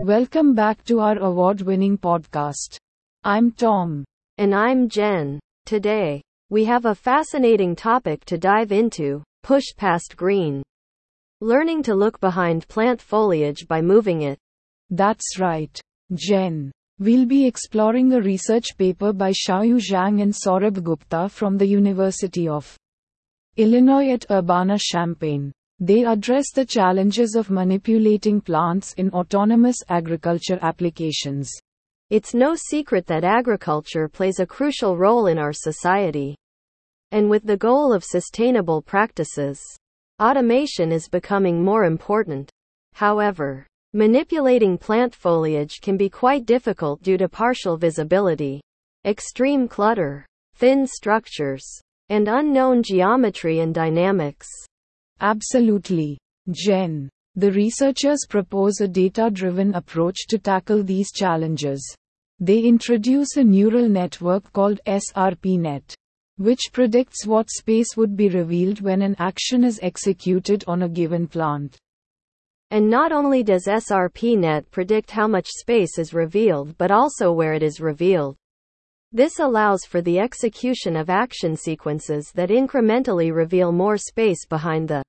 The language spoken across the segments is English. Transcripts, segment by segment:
Welcome back to our award winning podcast. I'm Tom. And I'm Jen. Today, we have a fascinating topic to dive into push past green. Learning to look behind plant foliage by moving it. That's right, Jen. We'll be exploring a research paper by Xiaoyu Zhang and Saurabh Gupta from the University of Illinois at Urbana-Champaign. They address the challenges of manipulating plants in autonomous agriculture applications. It's no secret that agriculture plays a crucial role in our society. And with the goal of sustainable practices, automation is becoming more important. However, manipulating plant foliage can be quite difficult due to partial visibility, extreme clutter, thin structures, and unknown geometry and dynamics. Absolutely. Jen. The researchers propose a data driven approach to tackle these challenges. They introduce a neural network called SRPNet, which predicts what space would be revealed when an action is executed on a given plant. And not only does SRPNet predict how much space is revealed but also where it is revealed. This allows for the execution of action sequences that incrementally reveal more space behind the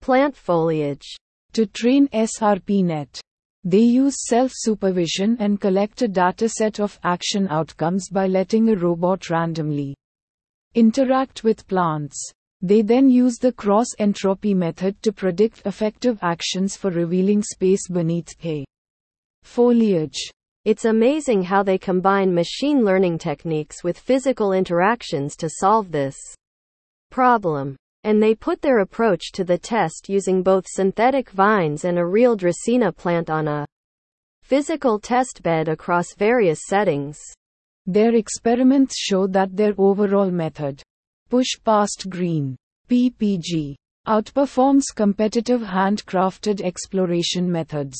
plant foliage. To train SRPNet, they use self-supervision and collect a dataset of action outcomes by letting a robot randomly interact with plants. They then use the cross entropy method to predict effective actions for revealing space beneath a foliage. It's amazing how they combine machine learning techniques with physical interactions to solve this problem. And they put their approach to the test using both synthetic vines and a real Dracaena plant on a physical test bed across various settings. Their experiments show that their overall method, push past green, PPG, outperforms competitive handcrafted exploration methods.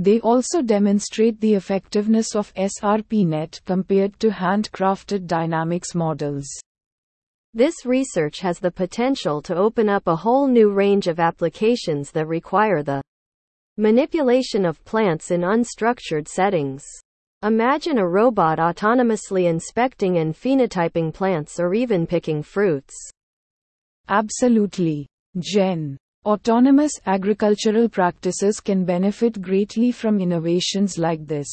They also demonstrate the effectiveness of SRPNet compared to handcrafted dynamics models. This research has the potential to open up a whole new range of applications that require the manipulation of plants in unstructured settings. Imagine a robot autonomously inspecting and phenotyping plants or even picking fruits. Absolutely. Jen. Autonomous agricultural practices can benefit greatly from innovations like this.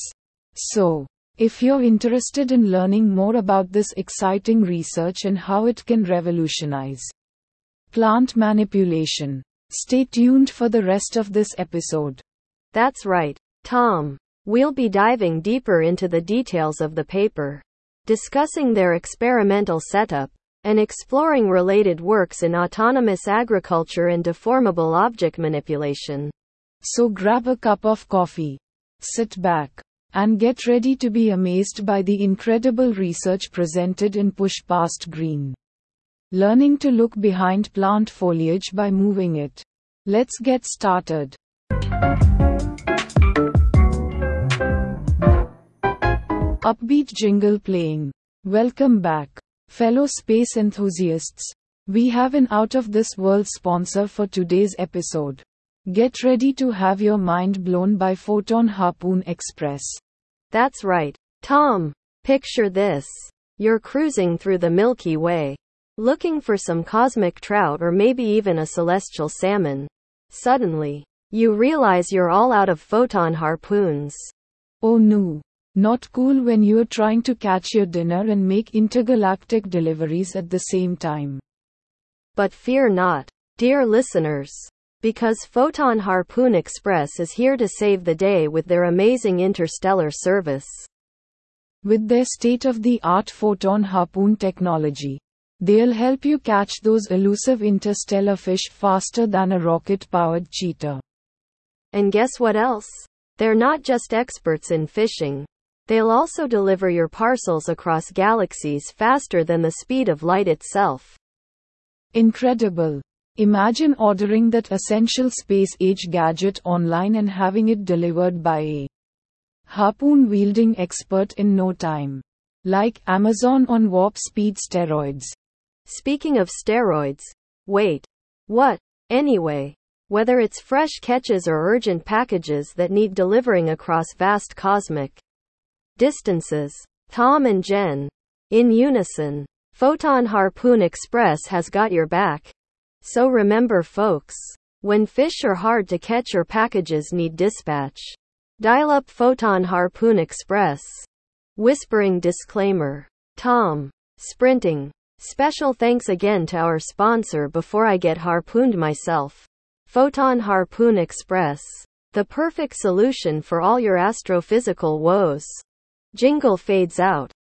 So, if you're interested in learning more about this exciting research and how it can revolutionize plant manipulation, stay tuned for the rest of this episode. That's right, Tom. We'll be diving deeper into the details of the paper, discussing their experimental setup, and exploring related works in autonomous agriculture and deformable object manipulation. So grab a cup of coffee, sit back, and get ready to be amazed by the incredible research presented in Push Past Green. Learning to look behind plant foliage by moving it. Let's get started. Upbeat jingle playing. Welcome back, fellow space enthusiasts. We have an out of this world sponsor for today's episode. Get ready to have your mind blown by Photon Harpoon Express. That's right. Tom, picture this. You're cruising through the Milky Way, looking for some cosmic trout or maybe even a celestial salmon. Suddenly, you realize you're all out of photon harpoons. Oh no. Not cool when you're trying to catch your dinner and make intergalactic deliveries at the same time. But fear not, dear listeners. Because Photon Harpoon Express is here to save the day with their amazing interstellar service. With their state of the art photon harpoon technology, they'll help you catch those elusive interstellar fish faster than a rocket powered cheetah. And guess what else? They're not just experts in fishing. They'll also deliver your parcels across galaxies faster than the speed of light itself. Incredible. Imagine ordering that essential space age gadget online and having it delivered by a harpoon wielding expert in no time. Like Amazon on warp speed steroids. Speaking of steroids, wait. What? Anyway, whether it's fresh catches or urgent packages that need delivering across vast cosmic distances, Tom and Jen, in unison, Photon Harpoon Express has got your back. So remember, folks, when fish are hard to catch or packages need dispatch, dial up Photon Harpoon Express. Whispering disclaimer Tom, sprinting. Special thanks again to our sponsor before I get harpooned myself. Photon Harpoon Express. The perfect solution for all your astrophysical woes. Jingle fades out.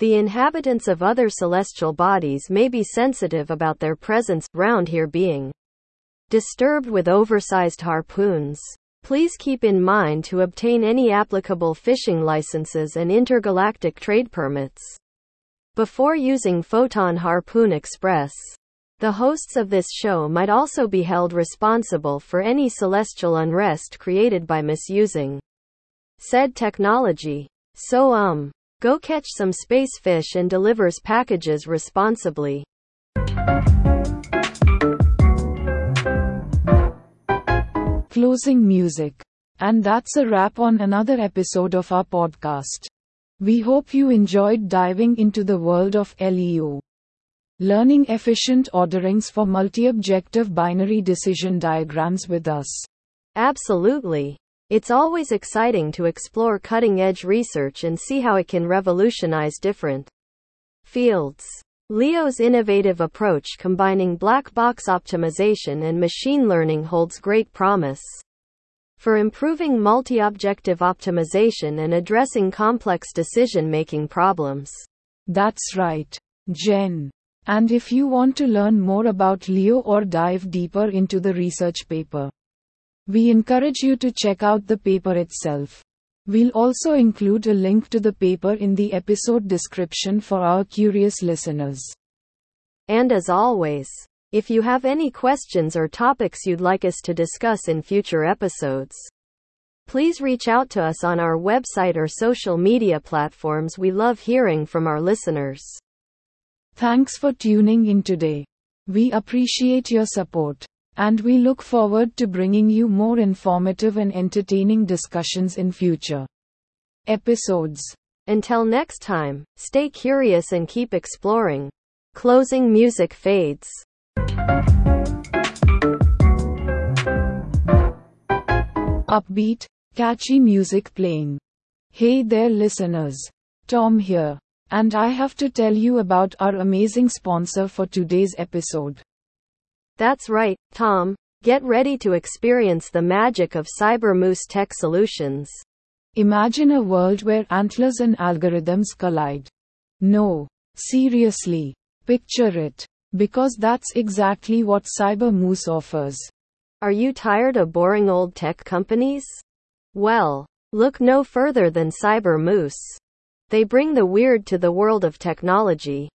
the inhabitants of other celestial bodies may be sensitive about their presence round here being disturbed with oversized harpoons. Please keep in mind to obtain any applicable fishing licenses and intergalactic trade permits before using Photon Harpoon Express. The hosts of this show might also be held responsible for any celestial unrest created by misusing said technology. So, um, Go catch some space fish and delivers packages responsibly. Closing music. And that's a wrap on another episode of our podcast. We hope you enjoyed diving into the world of LEO. Learning efficient orderings for multi objective binary decision diagrams with us. Absolutely. It's always exciting to explore cutting edge research and see how it can revolutionize different fields. Leo's innovative approach combining black box optimization and machine learning holds great promise for improving multi objective optimization and addressing complex decision making problems. That's right, Jen. And if you want to learn more about Leo or dive deeper into the research paper, we encourage you to check out the paper itself. We'll also include a link to the paper in the episode description for our curious listeners. And as always, if you have any questions or topics you'd like us to discuss in future episodes, please reach out to us on our website or social media platforms. We love hearing from our listeners. Thanks for tuning in today. We appreciate your support. And we look forward to bringing you more informative and entertaining discussions in future episodes. Until next time, stay curious and keep exploring. Closing music fades. Upbeat, catchy music playing. Hey there, listeners. Tom here. And I have to tell you about our amazing sponsor for today's episode. That's right, Tom. Get ready to experience the magic of CyberMoose Tech Solutions. Imagine a world where antlers and algorithms collide. No, seriously, picture it. Because that's exactly what CyberMoose offers. Are you tired of boring old tech companies? Well, look no further than CyberMoose. They bring the weird to the world of technology.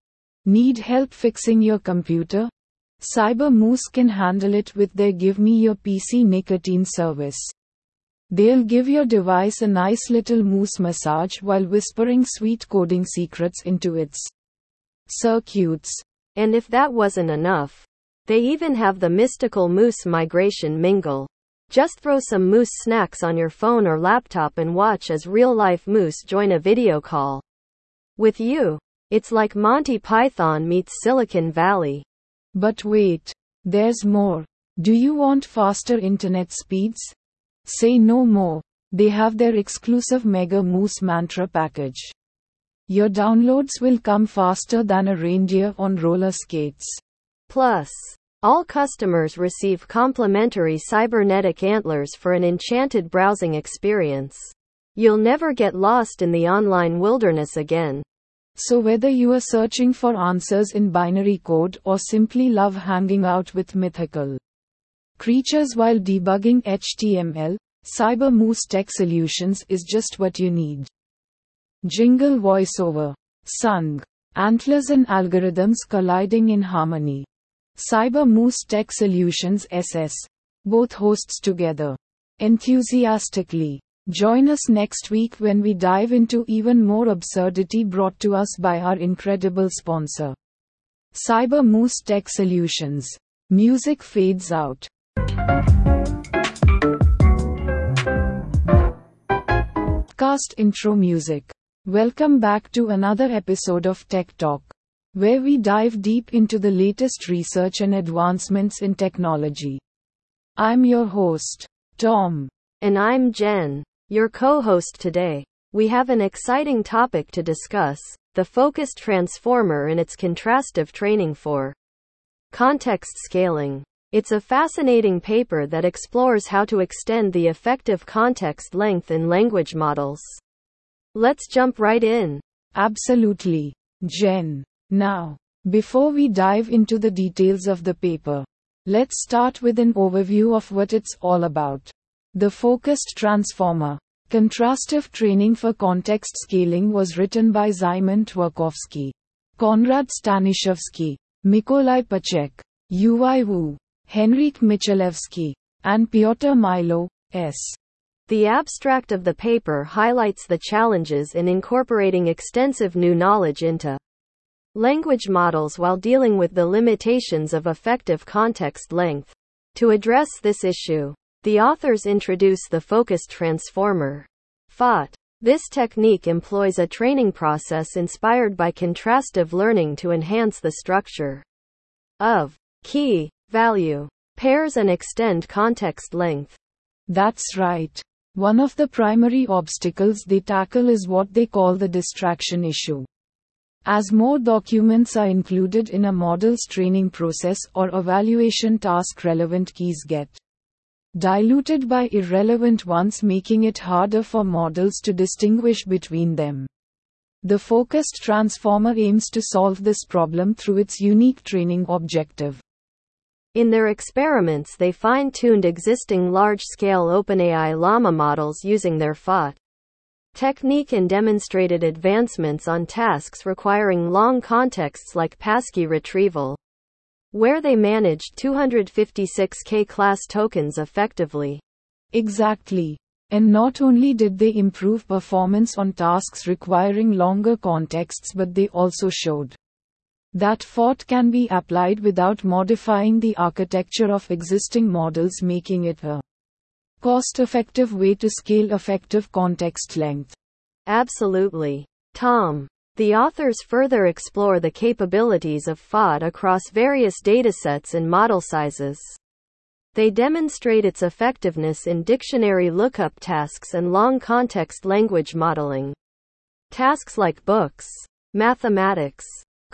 Need help fixing your computer? CyberMoose can handle it with their Give Me Your PC nicotine service. They'll give your device a nice little moose massage while whispering sweet coding secrets into its circuits. And if that wasn't enough, they even have the mystical moose migration mingle. Just throw some moose snacks on your phone or laptop and watch as real life moose join a video call. With you, it's like Monty Python meets Silicon Valley. But wait, there's more. Do you want faster internet speeds? Say no more. They have their exclusive Mega Moose Mantra package. Your downloads will come faster than a reindeer on roller skates. Plus, all customers receive complimentary cybernetic antlers for an enchanted browsing experience. You'll never get lost in the online wilderness again. So, whether you are searching for answers in binary code or simply love hanging out with mythical creatures while debugging HTML, CyberMoose Tech Solutions is just what you need. Jingle voiceover. Sung. Antlers and algorithms colliding in harmony. CyberMoose Tech Solutions SS. Both hosts together. Enthusiastically. Join us next week when we dive into even more absurdity brought to us by our incredible sponsor. CyberMoose Tech Solutions. Music fades out. Cast intro music. Welcome back to another episode of Tech Talk, where we dive deep into the latest research and advancements in technology. I'm your host, Tom. And I'm Jen, your co host today. We have an exciting topic to discuss the focused transformer and its contrastive training for context scaling. It's a fascinating paper that explores how to extend the effective context length in language models. Let's jump right in. Absolutely, Jen. Now, before we dive into the details of the paper, let's start with an overview of what it's all about. The focused transformer. Contrastive training for context scaling was written by Szymon Tworkowski, Konrad Staniszewski, Mikołaj Pacek, Ui Wu, Henryk Michalewski, and Piotr Milo, S. The abstract of the paper highlights the challenges in incorporating extensive new knowledge into language models while dealing with the limitations of effective context length. To address this issue, the authors introduce the focused transformer. FOT. This technique employs a training process inspired by contrastive learning to enhance the structure of key value, pairs and extend context length. That's right. One of the primary obstacles they tackle is what they call the distraction issue. As more documents are included in a model's training process or evaluation task, relevant keys get diluted by irrelevant ones, making it harder for models to distinguish between them. The focused transformer aims to solve this problem through its unique training objective. In their experiments, they fine tuned existing large scale OpenAI Llama models using their FOT technique and demonstrated advancements on tasks requiring long contexts like passkey retrieval, where they managed 256k class tokens effectively. Exactly. And not only did they improve performance on tasks requiring longer contexts, but they also showed that FOT can be applied without modifying the architecture of existing models, making it a cost effective way to scale effective context length. Absolutely. Tom. The authors further explore the capabilities of FOT across various datasets and model sizes. They demonstrate its effectiveness in dictionary lookup tasks and long context language modeling. Tasks like books, mathematics,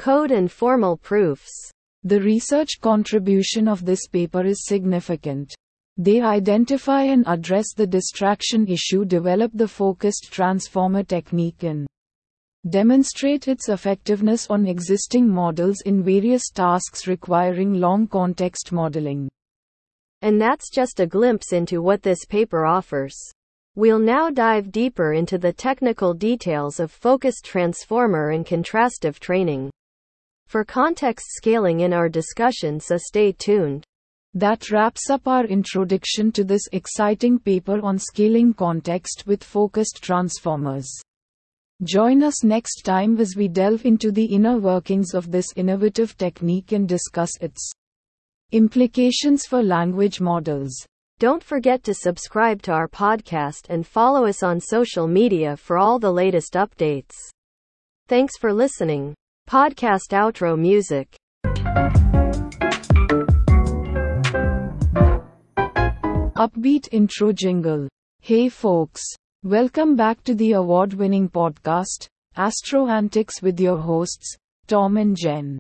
Code and formal proofs. The research contribution of this paper is significant. They identify and address the distraction issue, develop the focused transformer technique, and demonstrate its effectiveness on existing models in various tasks requiring long context modeling. And that's just a glimpse into what this paper offers. We'll now dive deeper into the technical details of focused transformer and contrastive training. For context scaling in our discussion, so stay tuned. That wraps up our introduction to this exciting paper on scaling context with focused transformers. Join us next time as we delve into the inner workings of this innovative technique and discuss its implications for language models. Don't forget to subscribe to our podcast and follow us on social media for all the latest updates. Thanks for listening. Podcast outro music. Upbeat intro jingle. Hey folks. Welcome back to the award winning podcast, Astro Antics with your hosts, Tom and Jen.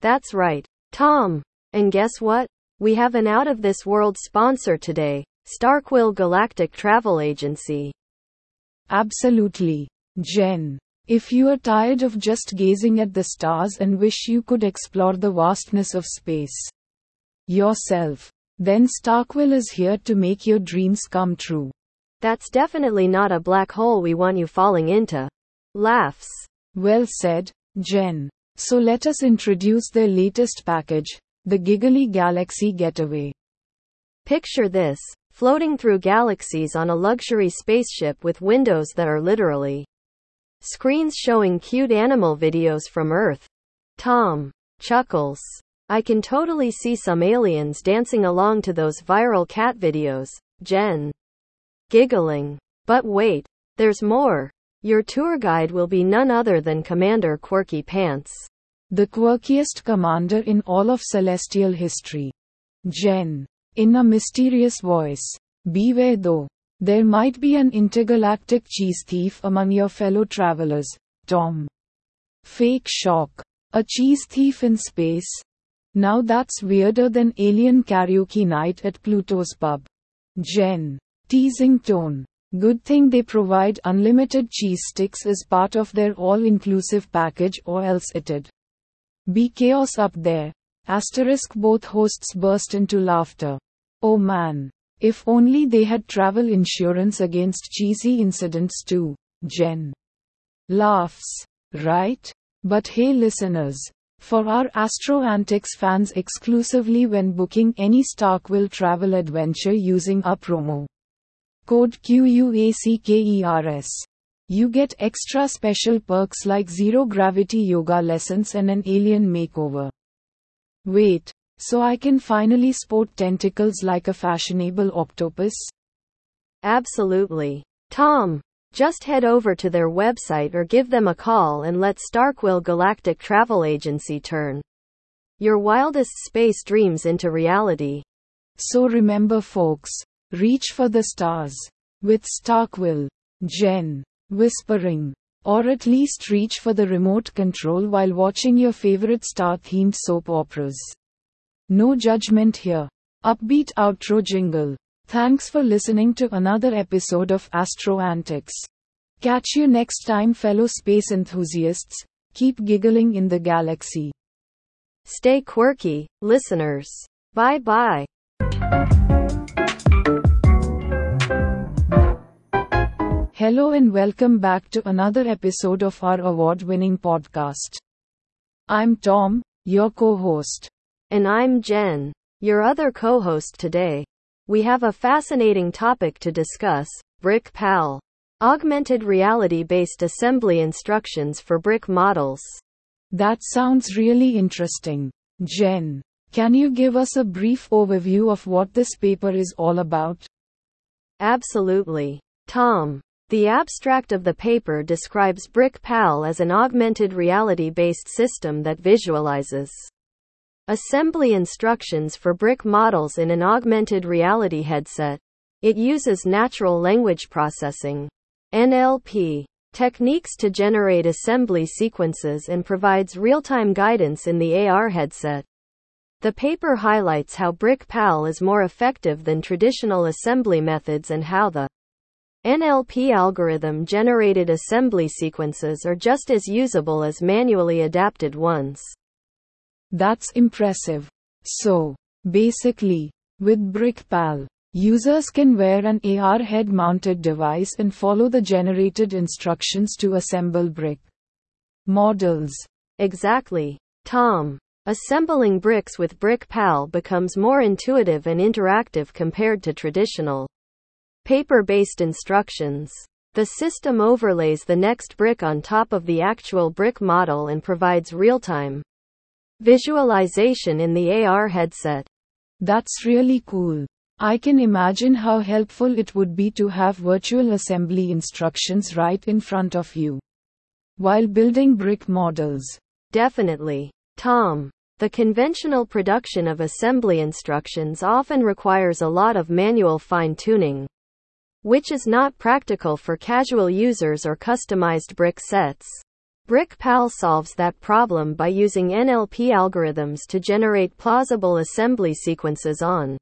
That's right, Tom. And guess what? We have an out of this world sponsor today Starkville Galactic Travel Agency. Absolutely, Jen. If you are tired of just gazing at the stars and wish you could explore the vastness of space yourself, Then Starkville is here to make your dreams come true. That's definitely not a black hole we want you falling into. Laughs. Well said, Jen. So let us introduce their latest package, the Giggly Galaxy Getaway. Picture this floating through galaxies on a luxury spaceship with windows that are literally screens showing cute animal videos from Earth. Tom chuckles. I can totally see some aliens dancing along to those viral cat videos. Jen giggling. But wait, there's more. Your tour guide will be none other than Commander Quirky Pants. The quirkiest commander in all of celestial history. Jen. In a mysterious voice. Beware though. There might be an intergalactic cheese thief among your fellow travelers, Tom. Fake shock. A cheese thief in space? Now that's weirder than alien karaoke night at Pluto's pub. Jen. Teasing tone. Good thing they provide unlimited cheese sticks as part of their all inclusive package, or else it'd be chaos up there. Asterisk both hosts burst into laughter. Oh man. If only they had travel insurance against cheesy incidents too. Jen. Laughs. Right? But hey listeners. For our Astro Antics fans exclusively when booking any Starkville travel adventure using a promo code QUACKERS. You get extra special perks like zero gravity yoga lessons and an alien makeover. Wait, so I can finally sport tentacles like a fashionable octopus? Absolutely. Tom, just head over to their website or give them a call and let Starkville Galactic Travel Agency turn your wildest space dreams into reality. So remember, folks, reach for the stars. With Starkville, Jen, whispering. Or at least reach for the remote control while watching your favorite star themed soap operas. No judgment here. Upbeat outro jingle. Thanks for listening to another episode of Astro Antics. Catch you next time, fellow space enthusiasts. Keep giggling in the galaxy. Stay quirky, listeners. Bye bye. Hello and welcome back to another episode of our award winning podcast. I'm Tom, your co host. And I'm Jen, your other co host today. We have a fascinating topic to discuss BrickPal. Augmented reality based assembly instructions for brick models. That sounds really interesting. Jen, can you give us a brief overview of what this paper is all about? Absolutely. Tom, the abstract of the paper describes BrickPal as an augmented reality based system that visualizes assembly instructions for brick models in an augmented reality headset. It uses natural language processing NLP techniques to generate assembly sequences and provides real time guidance in the AR headset. The paper highlights how BrickPal is more effective than traditional assembly methods and how the NLP algorithm generated assembly sequences are just as usable as manually adapted ones. That's impressive. So, basically, with BrickPal, users can wear an AR head mounted device and follow the generated instructions to assemble brick models. Exactly. Tom. Assembling bricks with BrickPal becomes more intuitive and interactive compared to traditional paper-based instructions. The system overlays the next brick on top of the actual brick model and provides real-time visualization in the AR headset. That's really cool. I can imagine how helpful it would be to have virtual assembly instructions right in front of you while building brick models. Definitely. Tom. The conventional production of assembly instructions often requires a lot of manual fine tuning which is not practical for casual users or customized brick sets. BrickPal solves that problem by using NLP algorithms to generate plausible assembly sequences on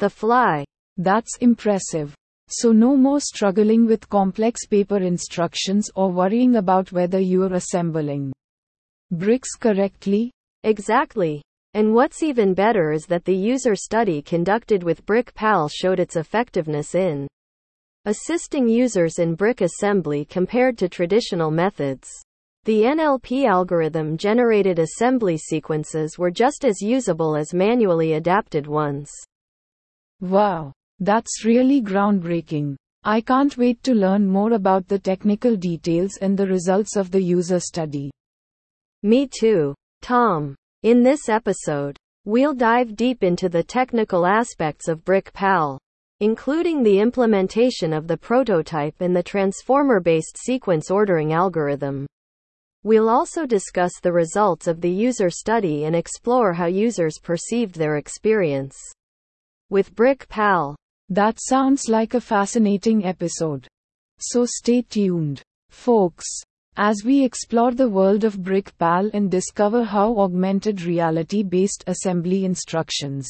the fly. That's impressive. So, no more struggling with complex paper instructions or worrying about whether you're assembling bricks correctly? Exactly. And what's even better is that the user study conducted with BrickPal showed its effectiveness in assisting users in brick assembly compared to traditional methods. The NLP algorithm generated assembly sequences were just as usable as manually adapted ones. Wow, that's really groundbreaking. I can't wait to learn more about the technical details and the results of the user study. Me too, Tom. In this episode, we'll dive deep into the technical aspects of BrickPal, including the implementation of the prototype and the transformer based sequence ordering algorithm. We'll also discuss the results of the user study and explore how users perceived their experience with BrickPal. That sounds like a fascinating episode. So stay tuned, folks as we explore the world of BrickPal and discover how augmented reality based assembly instructions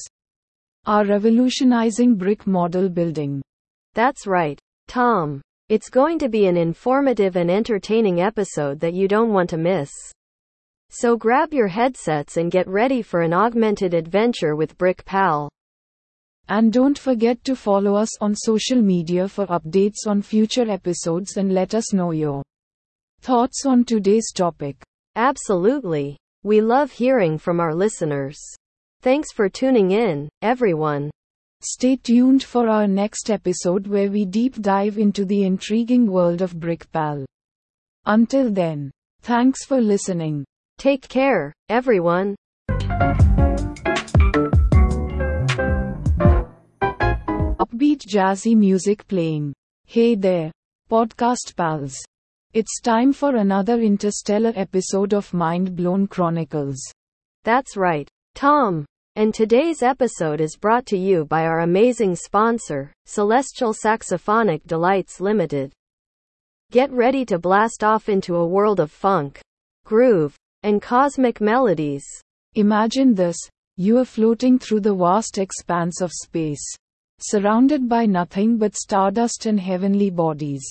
are revolutionizing brick model building. That's right, Tom. It's going to be an informative and entertaining episode that you don't want to miss. So grab your headsets and get ready for an augmented adventure with BrickPal. And don't forget to follow us on social media for updates on future episodes and let us know your Thoughts on today's topic? Absolutely. We love hearing from our listeners. Thanks for tuning in, everyone. Stay tuned for our next episode where we deep dive into the intriguing world of BrickPal. Until then, thanks for listening. Take care, everyone. Upbeat jazzy music playing. Hey there, podcast pals. It's time for another interstellar episode of Mind Blown Chronicles. That's right, Tom. And today's episode is brought to you by our amazing sponsor, Celestial Saxophonic Delights Limited. Get ready to blast off into a world of funk, groove, and cosmic melodies. Imagine this you are floating through the vast expanse of space, surrounded by nothing but stardust and heavenly bodies.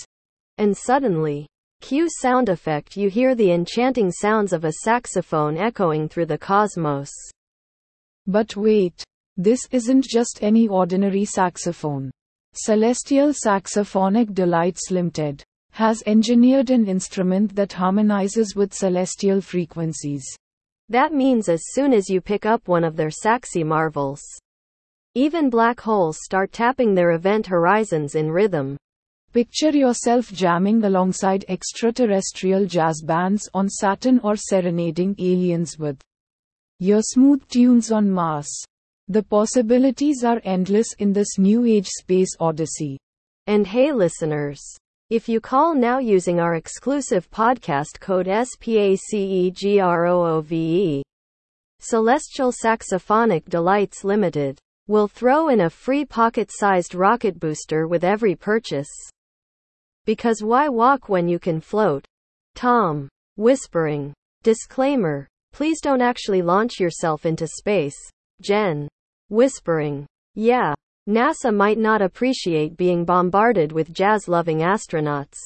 And suddenly, Cue sound effect you hear the enchanting sounds of a saxophone echoing through the cosmos. But wait, this isn't just any ordinary saxophone. Celestial Saxophonic Delights Limited has engineered an instrument that harmonizes with celestial frequencies. That means as soon as you pick up one of their saxy marvels, even black holes start tapping their event horizons in rhythm. Picture yourself jamming alongside extraterrestrial jazz bands on Saturn or serenading aliens with your smooth tunes on Mars. The possibilities are endless in this new age space odyssey. And hey, listeners. If you call now using our exclusive podcast code SPACEGROOVE, Celestial Saxophonic Delights Limited, will throw in a free pocket sized rocket booster with every purchase. Because why walk when you can float? Tom. Whispering. Disclaimer. Please don't actually launch yourself into space. Jen. Whispering. Yeah. NASA might not appreciate being bombarded with jazz loving astronauts.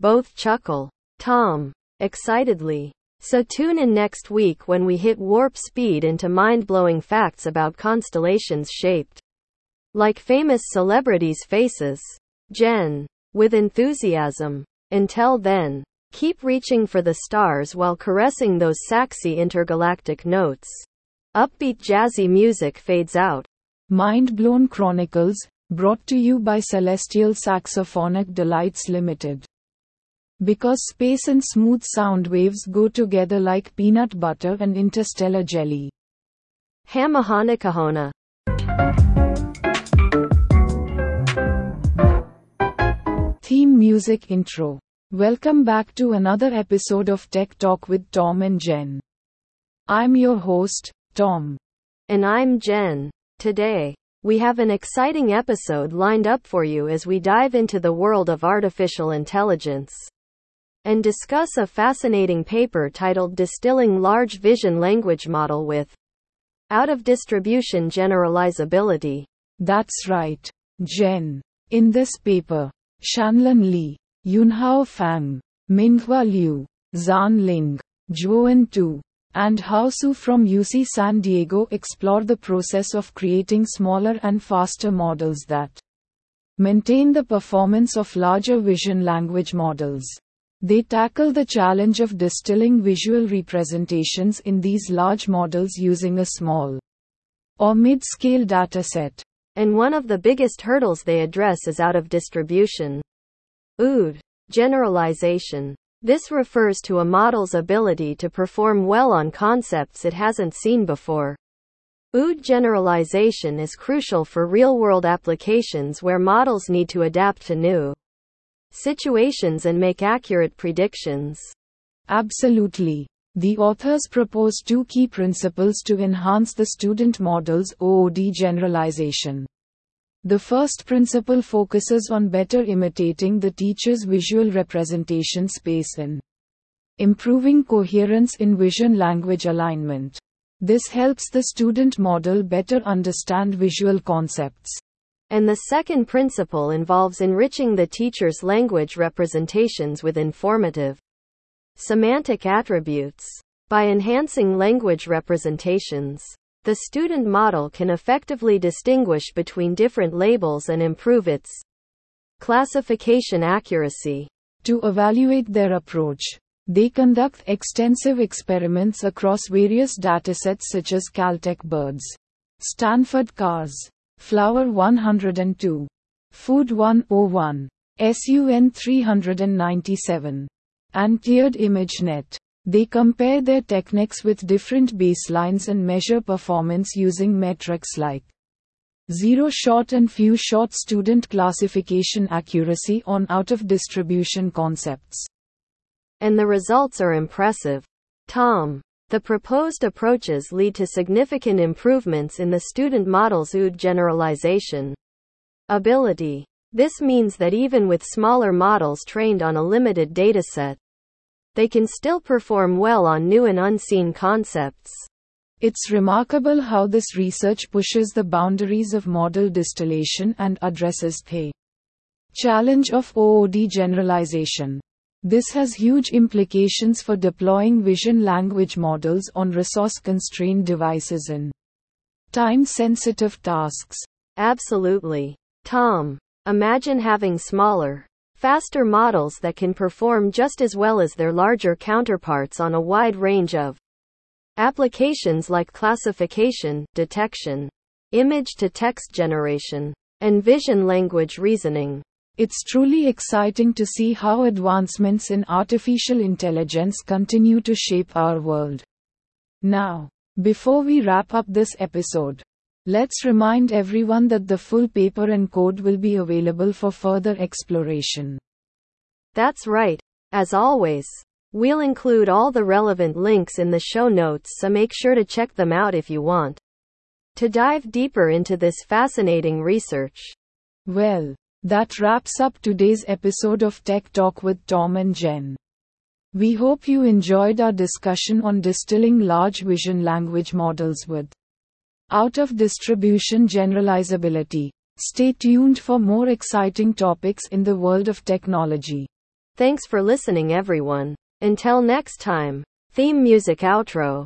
Both chuckle. Tom. Excitedly. So tune in next week when we hit warp speed into mind blowing facts about constellations shaped like famous celebrities' faces. Jen with enthusiasm. Until then, keep reaching for the stars while caressing those sexy intergalactic notes. Upbeat jazzy music fades out. Mind Blown Chronicles, brought to you by Celestial Saxophonic Delights Limited. Because space and smooth sound waves go together like peanut butter and interstellar jelly. Hamahanakahona. Theme music intro. Welcome back to another episode of Tech Talk with Tom and Jen. I'm your host, Tom. And I'm Jen. Today, we have an exciting episode lined up for you as we dive into the world of artificial intelligence and discuss a fascinating paper titled Distilling Large Vision Language Model with Out of Distribution Generalizability. That's right, Jen. In this paper, Shanlin Li, Yunhao Fang, Minghua Liu, Zhan Ling, Zhuowen Tu, and Hao Su from UC San Diego explore the process of creating smaller and faster models that maintain the performance of larger vision language models. They tackle the challenge of distilling visual representations in these large models using a small or mid scale dataset. And one of the biggest hurdles they address is out of distribution. OOD. Generalization. This refers to a model's ability to perform well on concepts it hasn't seen before. OOD generalization is crucial for real world applications where models need to adapt to new situations and make accurate predictions. Absolutely. The authors propose two key principles to enhance the student model's OOD generalization. The first principle focuses on better imitating the teacher's visual representation space in improving coherence in vision language alignment. This helps the student model better understand visual concepts. And the second principle involves enriching the teacher's language representations with informative semantic attributes. By enhancing language representations, the student model can effectively distinguish between different labels and improve its classification accuracy. To evaluate their approach, they conduct extensive experiments across various datasets such as Caltech birds, Stanford cars, Flower 102, Food 101, SUN 397, and Tiered ImageNet. They compare their techniques with different baselines and measure performance using metrics like zero shot and few shot student classification accuracy on out of distribution concepts. And the results are impressive. Tom. The proposed approaches lead to significant improvements in the student model's OOD generalization ability. This means that even with smaller models trained on a limited dataset, they can still perform well on new and unseen concepts. It's remarkable how this research pushes the boundaries of model distillation and addresses the challenge of OOD generalization. This has huge implications for deploying vision language models on resource constrained devices and time sensitive tasks. Absolutely. Tom, imagine having smaller, faster models that can perform just as well as their larger counterparts on a wide range of applications like classification, detection, image to text generation, and vision language reasoning. It's truly exciting to see how advancements in artificial intelligence continue to shape our world. Now, before we wrap up this episode, Let's remind everyone that the full paper and code will be available for further exploration. That's right. As always, we'll include all the relevant links in the show notes so make sure to check them out if you want to dive deeper into this fascinating research. Well, that wraps up today's episode of Tech Talk with Tom and Jen. We hope you enjoyed our discussion on distilling large vision language models with out of distribution generalizability. Stay tuned for more exciting topics in the world of technology. Thanks for listening, everyone. Until next time. Theme music outro.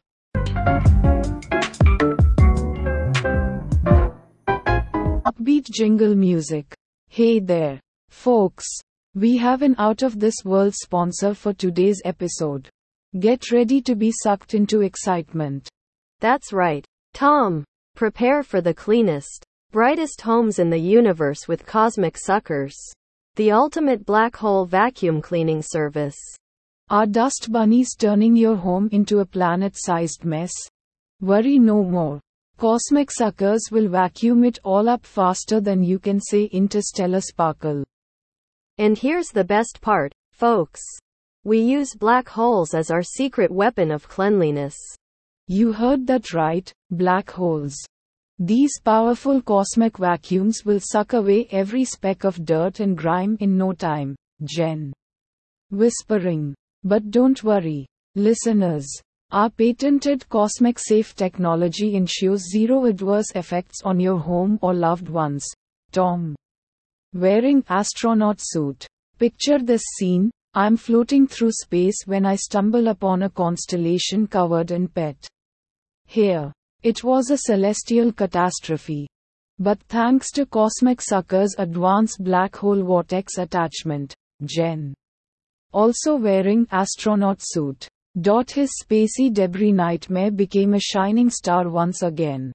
Upbeat jingle music. Hey there, folks. We have an out of this world sponsor for today's episode. Get ready to be sucked into excitement. That's right. Tom. Prepare for the cleanest, brightest homes in the universe with Cosmic Suckers, the ultimate black hole vacuum cleaning service. Are dust bunnies turning your home into a planet sized mess? Worry no more. Cosmic Suckers will vacuum it all up faster than you can say interstellar sparkle. And here's the best part, folks. We use black holes as our secret weapon of cleanliness. You heard that right, black holes. These powerful cosmic vacuums will suck away every speck of dirt and grime in no time, Jen. Whispering. But don't worry, listeners. Our patented Cosmic Safe technology ensures zero adverse effects on your home or loved ones. Tom. Wearing astronaut suit. Picture this scene I'm floating through space when I stumble upon a constellation covered in pet. Here. It was a celestial catastrophe. But thanks to Cosmic Sucker's advanced black hole vortex attachment, Jen. Also wearing astronaut suit. Dot his spacey debris nightmare became a shining star once again.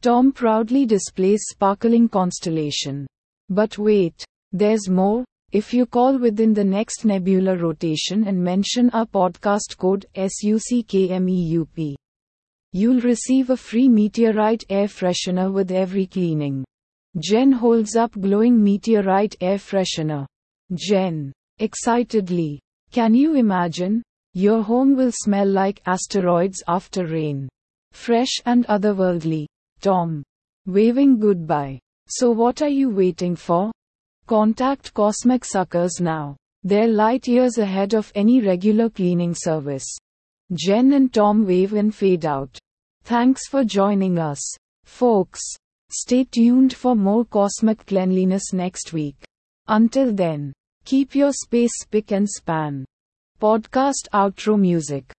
Tom proudly displays sparkling constellation. But wait, there's more. If you call within the next nebula rotation and mention our podcast code SUCKMEUP, you'll receive a free meteorite air freshener with every cleaning. Jen holds up glowing meteorite air freshener. Jen, excitedly, can you imagine? Your home will smell like asteroids after rain. Fresh and otherworldly. Tom. Waving goodbye. So what are you waiting for? Contact Cosmic Suckers now. They're light years ahead of any regular cleaning service. Jen and Tom wave and fade out. Thanks for joining us. Folks, stay tuned for more cosmic cleanliness next week. Until then, keep your space spick and span. Podcast outro music.